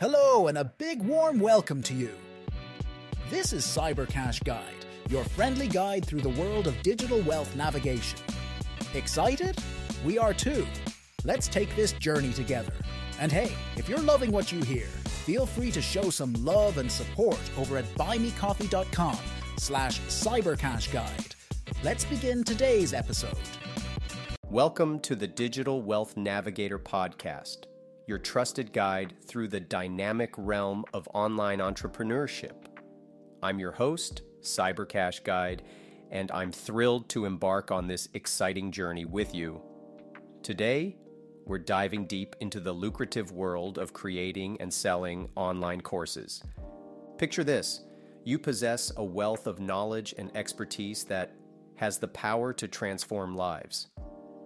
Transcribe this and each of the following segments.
Hello, and a big warm welcome to you. This is Cybercash Guide, your friendly guide through the world of digital wealth navigation. Excited? We are too. Let's take this journey together. And hey, if you're loving what you hear, feel free to show some love and support over at buymecoffee.com slash cybercashguide. Let's begin today's episode. Welcome to the Digital Wealth Navigator podcast your trusted guide through the dynamic realm of online entrepreneurship. I'm your host, Cybercash Guide, and I'm thrilled to embark on this exciting journey with you. Today, we're diving deep into the lucrative world of creating and selling online courses. Picture this you possess a wealth of knowledge and expertise that has the power to transform lives.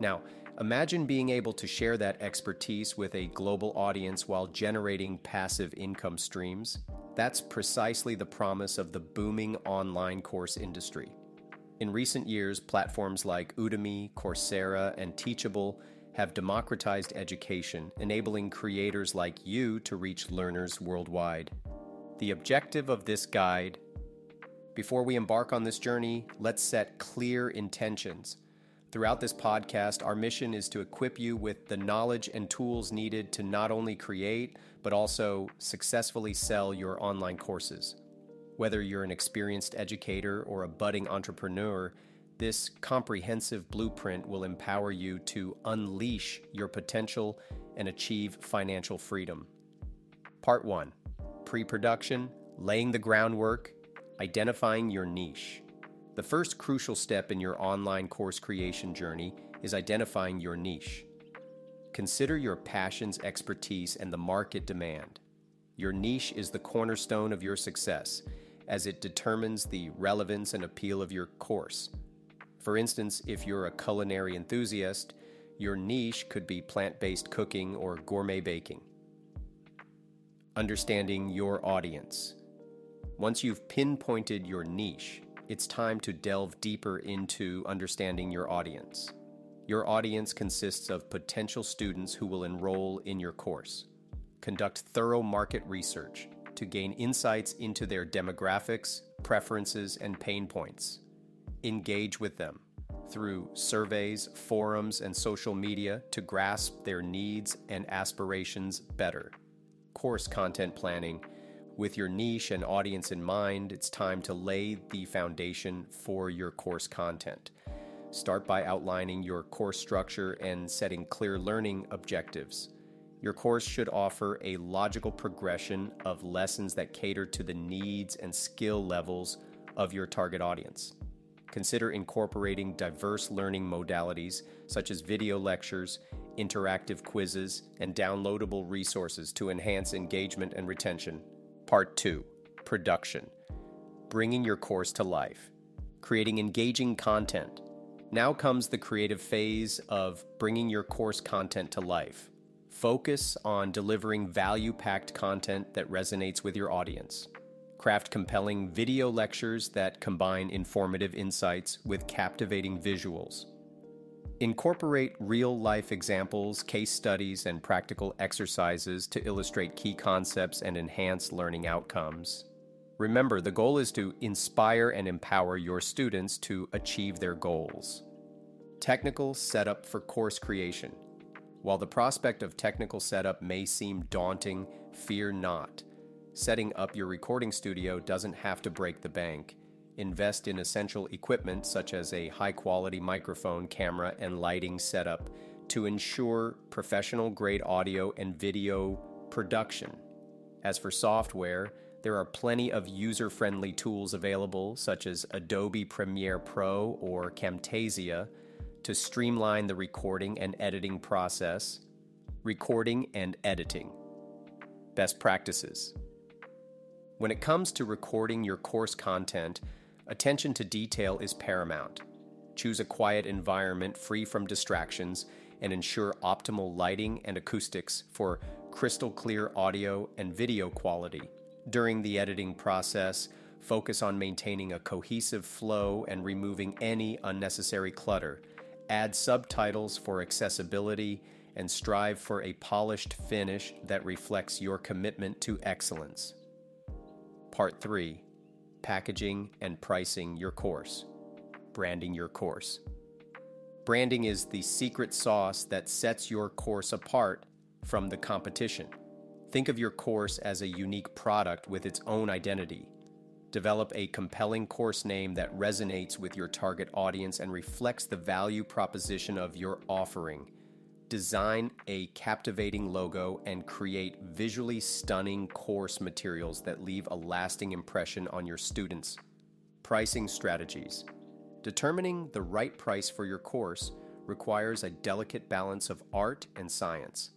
Now, Imagine being able to share that expertise with a global audience while generating passive income streams. That's precisely the promise of the booming online course industry. In recent years, platforms like Udemy, Coursera, and Teachable have democratized education, enabling creators like you to reach learners worldwide. The objective of this guide before we embark on this journey, let's set clear intentions. Throughout this podcast, our mission is to equip you with the knowledge and tools needed to not only create, but also successfully sell your online courses. Whether you're an experienced educator or a budding entrepreneur, this comprehensive blueprint will empower you to unleash your potential and achieve financial freedom. Part 1 Pre production, laying the groundwork, identifying your niche. The first crucial step in your online course creation journey is identifying your niche. Consider your passions, expertise, and the market demand. Your niche is the cornerstone of your success, as it determines the relevance and appeal of your course. For instance, if you're a culinary enthusiast, your niche could be plant based cooking or gourmet baking. Understanding your audience. Once you've pinpointed your niche, it's time to delve deeper into understanding your audience. Your audience consists of potential students who will enroll in your course. Conduct thorough market research to gain insights into their demographics, preferences, and pain points. Engage with them through surveys, forums, and social media to grasp their needs and aspirations better. Course content planning with your niche and audience in mind, it's time to lay the foundation for your course content. Start by outlining your course structure and setting clear learning objectives. Your course should offer a logical progression of lessons that cater to the needs and skill levels of your target audience. Consider incorporating diverse learning modalities such as video lectures, interactive quizzes, and downloadable resources to enhance engagement and retention. Part 2 Production Bringing your course to life, creating engaging content. Now comes the creative phase of bringing your course content to life. Focus on delivering value packed content that resonates with your audience. Craft compelling video lectures that combine informative insights with captivating visuals. Incorporate real life examples, case studies, and practical exercises to illustrate key concepts and enhance learning outcomes. Remember, the goal is to inspire and empower your students to achieve their goals. Technical setup for course creation. While the prospect of technical setup may seem daunting, fear not. Setting up your recording studio doesn't have to break the bank. Invest in essential equipment such as a high quality microphone, camera, and lighting setup to ensure professional grade audio and video production. As for software, there are plenty of user friendly tools available, such as Adobe Premiere Pro or Camtasia, to streamline the recording and editing process. Recording and editing. Best practices. When it comes to recording your course content, Attention to detail is paramount. Choose a quiet environment free from distractions and ensure optimal lighting and acoustics for crystal clear audio and video quality. During the editing process, focus on maintaining a cohesive flow and removing any unnecessary clutter. Add subtitles for accessibility and strive for a polished finish that reflects your commitment to excellence. Part 3 Packaging and Pricing Your Course. Branding Your Course. Branding is the secret sauce that sets your course apart from the competition. Think of your course as a unique product with its own identity. Develop a compelling course name that resonates with your target audience and reflects the value proposition of your offering. Design a captivating logo and create visually stunning course materials that leave a lasting impression on your students. Pricing strategies. Determining the right price for your course requires a delicate balance of art and science.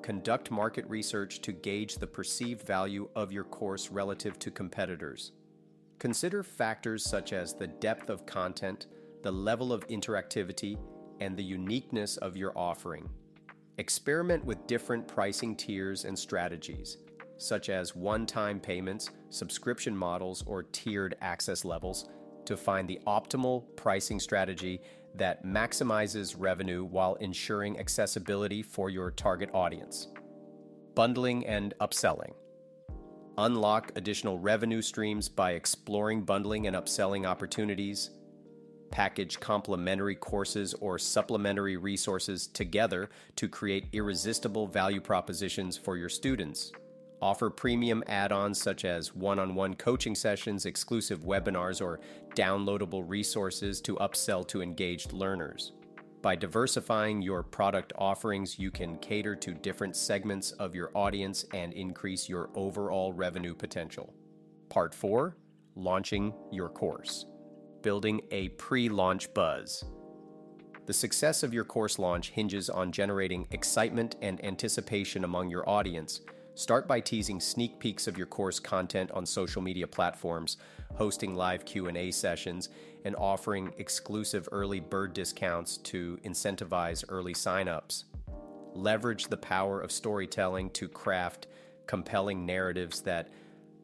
Conduct market research to gauge the perceived value of your course relative to competitors. Consider factors such as the depth of content, the level of interactivity, and the uniqueness of your offering. Experiment with different pricing tiers and strategies, such as one time payments, subscription models, or tiered access levels, to find the optimal pricing strategy that maximizes revenue while ensuring accessibility for your target audience. Bundling and upselling. Unlock additional revenue streams by exploring bundling and upselling opportunities. Package complementary courses or supplementary resources together to create irresistible value propositions for your students. Offer premium add ons such as one on one coaching sessions, exclusive webinars, or downloadable resources to upsell to engaged learners. By diversifying your product offerings, you can cater to different segments of your audience and increase your overall revenue potential. Part 4 Launching your course. Building a pre launch buzz. The success of your course launch hinges on generating excitement and anticipation among your audience Start by teasing sneak peeks of your course content on social media platforms, hosting live Q&A sessions, and offering exclusive early bird discounts to incentivize early signups. Leverage the power of storytelling to craft compelling narratives that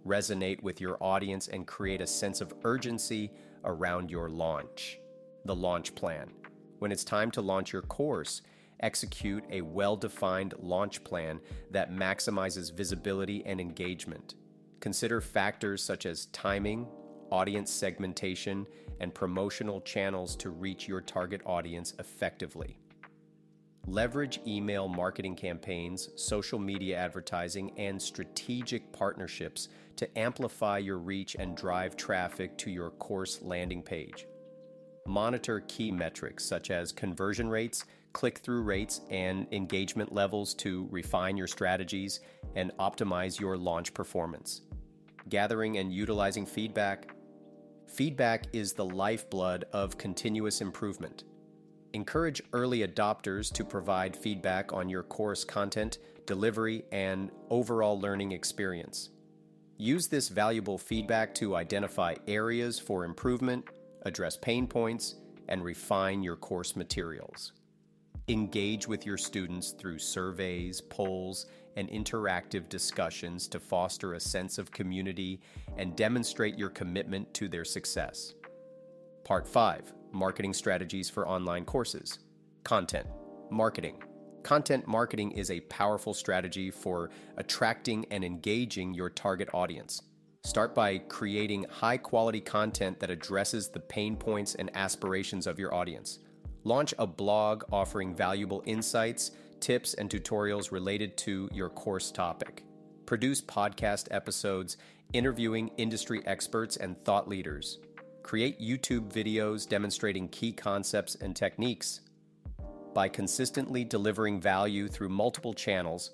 resonate with your audience and create a sense of urgency around your launch. The launch plan. When it's time to launch your course, execute a well defined launch plan that maximizes visibility and engagement. Consider factors such as timing, audience segmentation, and promotional channels to reach your target audience effectively. Leverage email marketing campaigns, social media advertising, and strategic partnerships to amplify your reach and drive traffic to your course landing page. Monitor key metrics such as conversion rates, click through rates, and engagement levels to refine your strategies and optimize your launch performance. Gathering and utilizing feedback. Feedback is the lifeblood of continuous improvement. Encourage early adopters to provide feedback on your course content, delivery, and overall learning experience. Use this valuable feedback to identify areas for improvement, address pain points, and refine your course materials. Engage with your students through surveys, polls, and interactive discussions to foster a sense of community and demonstrate your commitment to their success. Part 5 Marketing Strategies for Online Courses. Content Marketing. Content marketing is a powerful strategy for attracting and engaging your target audience. Start by creating high quality content that addresses the pain points and aspirations of your audience. Launch a blog offering valuable insights, tips, and tutorials related to your course topic. Produce podcast episodes interviewing industry experts and thought leaders. Create YouTube videos demonstrating key concepts and techniques. By consistently delivering value through multiple channels,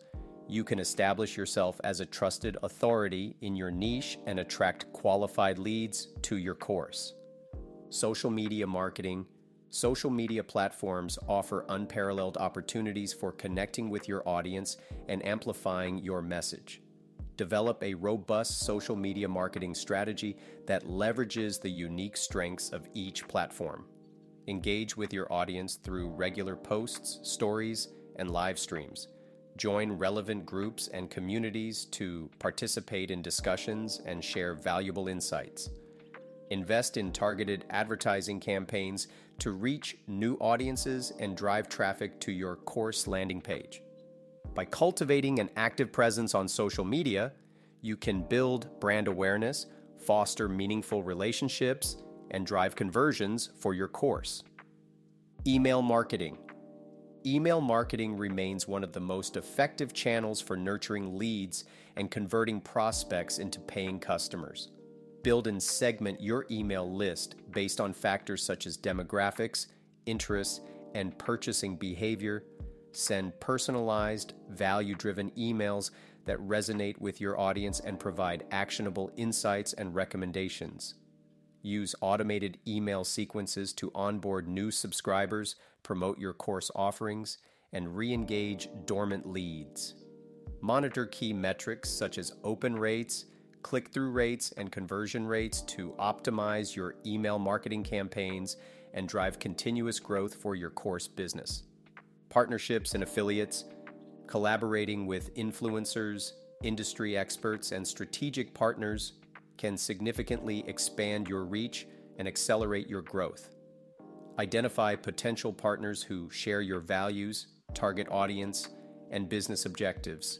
you can establish yourself as a trusted authority in your niche and attract qualified leads to your course. Social media marketing Social media platforms offer unparalleled opportunities for connecting with your audience and amplifying your message. Develop a robust social media marketing strategy that leverages the unique strengths of each platform. Engage with your audience through regular posts, stories, and live streams. Join relevant groups and communities to participate in discussions and share valuable insights. Invest in targeted advertising campaigns to reach new audiences and drive traffic to your course landing page. By cultivating an active presence on social media, you can build brand awareness, foster meaningful relationships, and drive conversions for your course. Email marketing. Email marketing remains one of the most effective channels for nurturing leads and converting prospects into paying customers. Build and segment your email list based on factors such as demographics, interests, and purchasing behavior. Send personalized, value driven emails that resonate with your audience and provide actionable insights and recommendations. Use automated email sequences to onboard new subscribers, promote your course offerings, and re engage dormant leads. Monitor key metrics such as open rates, click through rates, and conversion rates to optimize your email marketing campaigns and drive continuous growth for your course business. Partnerships and affiliates, collaborating with influencers, industry experts, and strategic partners can significantly expand your reach and accelerate your growth. Identify potential partners who share your values, target audience, and business objectives.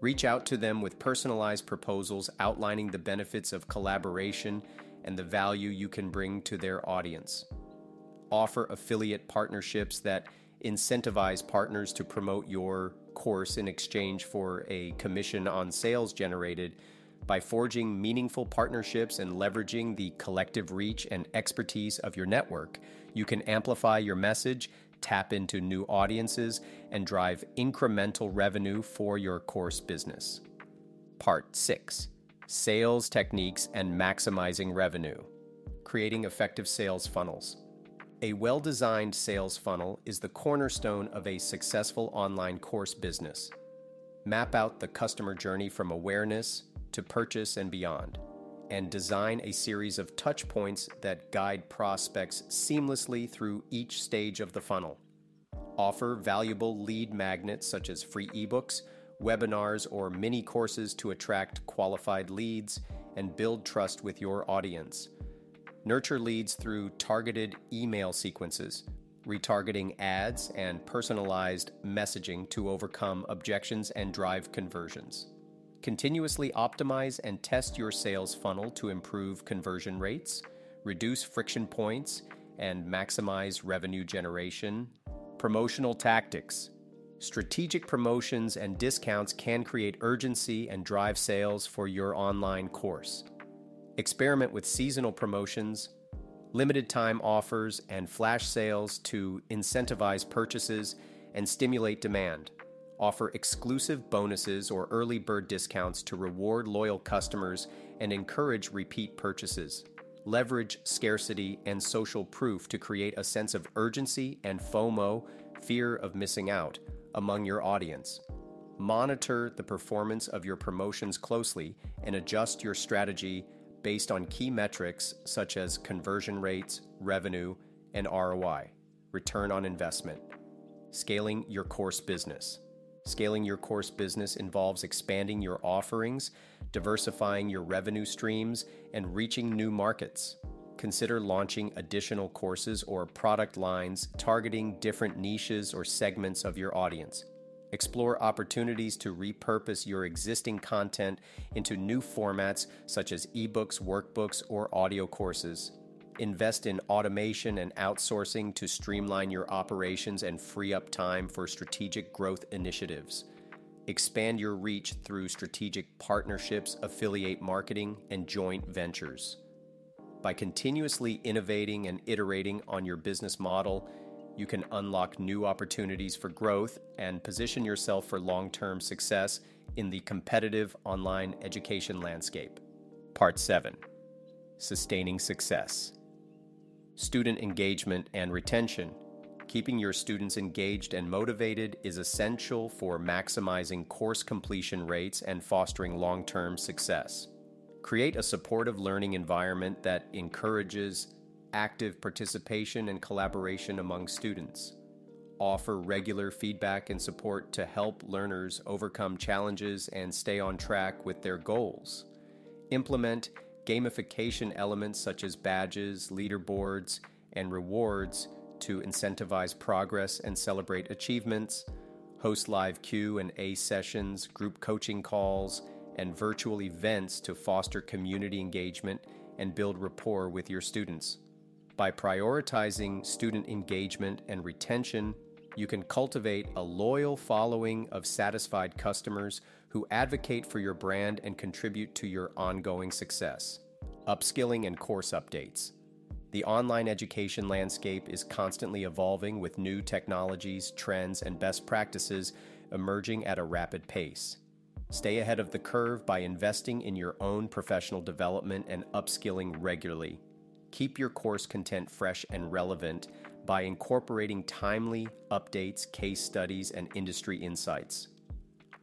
Reach out to them with personalized proposals outlining the benefits of collaboration and the value you can bring to their audience. Offer affiliate partnerships that incentivize partners to promote your course in exchange for a commission on sales generated by forging meaningful partnerships and leveraging the collective reach and expertise of your network, you can amplify your message, tap into new audiences, and drive incremental revenue for your course business. Part 6 Sales Techniques and Maximizing Revenue Creating Effective Sales Funnels. A well designed sales funnel is the cornerstone of a successful online course business. Map out the customer journey from awareness to purchase and beyond, and design a series of touch points that guide prospects seamlessly through each stage of the funnel. Offer valuable lead magnets such as free ebooks, webinars, or mini courses to attract qualified leads and build trust with your audience. Nurture leads through targeted email sequences, retargeting ads, and personalized messaging to overcome objections and drive conversions. Continuously optimize and test your sales funnel to improve conversion rates, reduce friction points, and maximize revenue generation. Promotional tactics. Strategic promotions and discounts can create urgency and drive sales for your online course. Experiment with seasonal promotions, limited time offers, and flash sales to incentivize purchases and stimulate demand offer exclusive bonuses or early bird discounts to reward loyal customers and encourage repeat purchases. Leverage scarcity and social proof to create a sense of urgency and FOMO, fear of missing out, among your audience. Monitor the performance of your promotions closely and adjust your strategy based on key metrics such as conversion rates, revenue, and ROI, return on investment. Scaling your course business. Scaling your course business involves expanding your offerings, diversifying your revenue streams, and reaching new markets. Consider launching additional courses or product lines targeting different niches or segments of your audience. Explore opportunities to repurpose your existing content into new formats such as ebooks, workbooks, or audio courses. Invest in automation and outsourcing to streamline your operations and free up time for strategic growth initiatives. Expand your reach through strategic partnerships, affiliate marketing, and joint ventures. By continuously innovating and iterating on your business model, you can unlock new opportunities for growth and position yourself for long term success in the competitive online education landscape. Part 7 Sustaining Success student engagement and retention. Keeping your students engaged and motivated is essential for maximizing course completion rates and fostering long term success. Create a supportive learning environment that encourages active participation and collaboration among students. Offer regular feedback and support to help learners overcome challenges and stay on track with their goals. Implement gamification elements such as badges, leaderboards, and rewards to incentivize progress and celebrate achievements, host live Q and A sessions, group coaching calls, and virtual events to foster community engagement and build rapport with your students. By prioritizing student engagement and retention, you can cultivate a loyal following of satisfied customers who advocate for your brand and contribute to your ongoing success. Upskilling and course updates. The online education landscape is constantly evolving with new technologies, trends, and best practices emerging at a rapid pace. Stay ahead of the curve by investing in your own professional development and upskilling regularly. Keep your course content fresh and relevant by incorporating timely updates, case studies, and industry insights.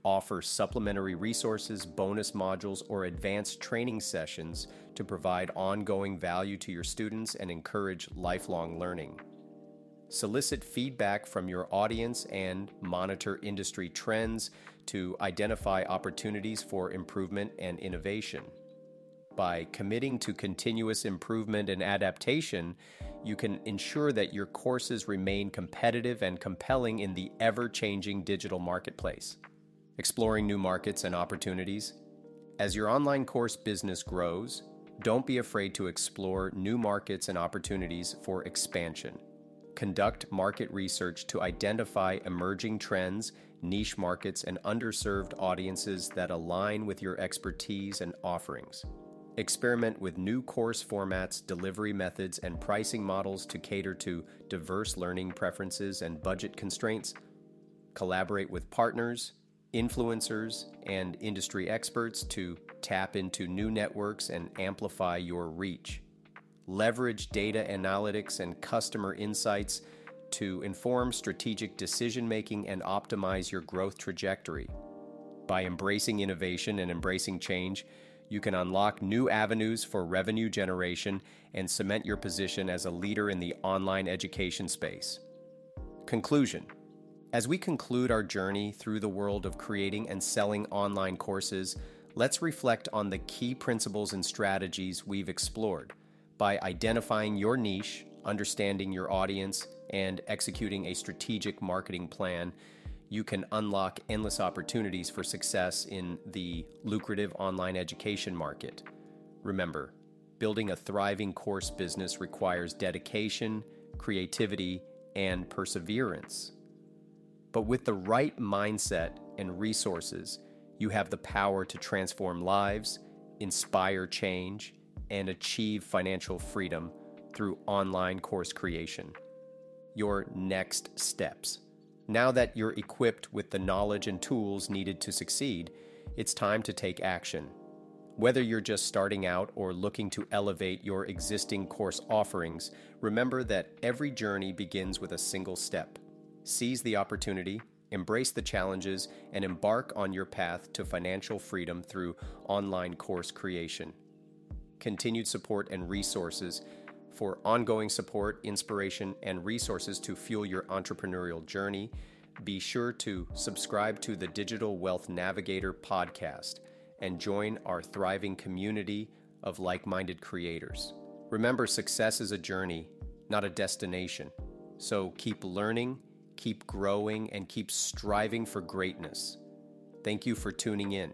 Offer supplementary resources, bonus modules, or advanced training sessions to provide ongoing value to your students and encourage lifelong learning. Solicit feedback from your audience and monitor industry trends to identify opportunities for improvement and innovation. By committing to continuous improvement and adaptation, you can ensure that your courses remain competitive and compelling in the ever changing digital marketplace. Exploring new markets and opportunities. As your online course business grows, don't be afraid to explore new markets and opportunities for expansion. Conduct market research to identify emerging trends, niche markets, and underserved audiences that align with your expertise and offerings. Experiment with new course formats, delivery methods, and pricing models to cater to diverse learning preferences and budget constraints. Collaborate with partners, influencers, and industry experts to tap into new networks and amplify your reach. Leverage data analytics and customer insights to inform strategic decision making and optimize your growth trajectory. By embracing innovation and embracing change, you can unlock new avenues for revenue generation and cement your position as a leader in the online education space. Conclusion As we conclude our journey through the world of creating and selling online courses, let's reflect on the key principles and strategies we've explored. By identifying your niche, understanding your audience, and executing a strategic marketing plan, you can unlock endless opportunities for success in the lucrative online education market. Remember, building a thriving course business requires dedication, creativity, and perseverance. But with the right mindset and resources, you have the power to transform lives, inspire change, and achieve financial freedom through online course creation. Your next steps. Now that you're equipped with the knowledge and tools needed to succeed, it's time to take action. Whether you're just starting out or looking to elevate your existing course offerings, remember that every journey begins with a single step. Seize the opportunity, embrace the challenges, and embark on your path to financial freedom through online course creation. Continued support and resources for ongoing support, inspiration, and resources to fuel your entrepreneurial journey, be sure to subscribe to the Digital Wealth Navigator podcast and join our thriving community of like minded creators. Remember, success is a journey, not a destination. So keep learning, keep growing, and keep striving for greatness. Thank you for tuning in.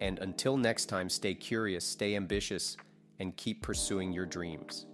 And until next time, stay curious, stay ambitious, and keep pursuing your dreams.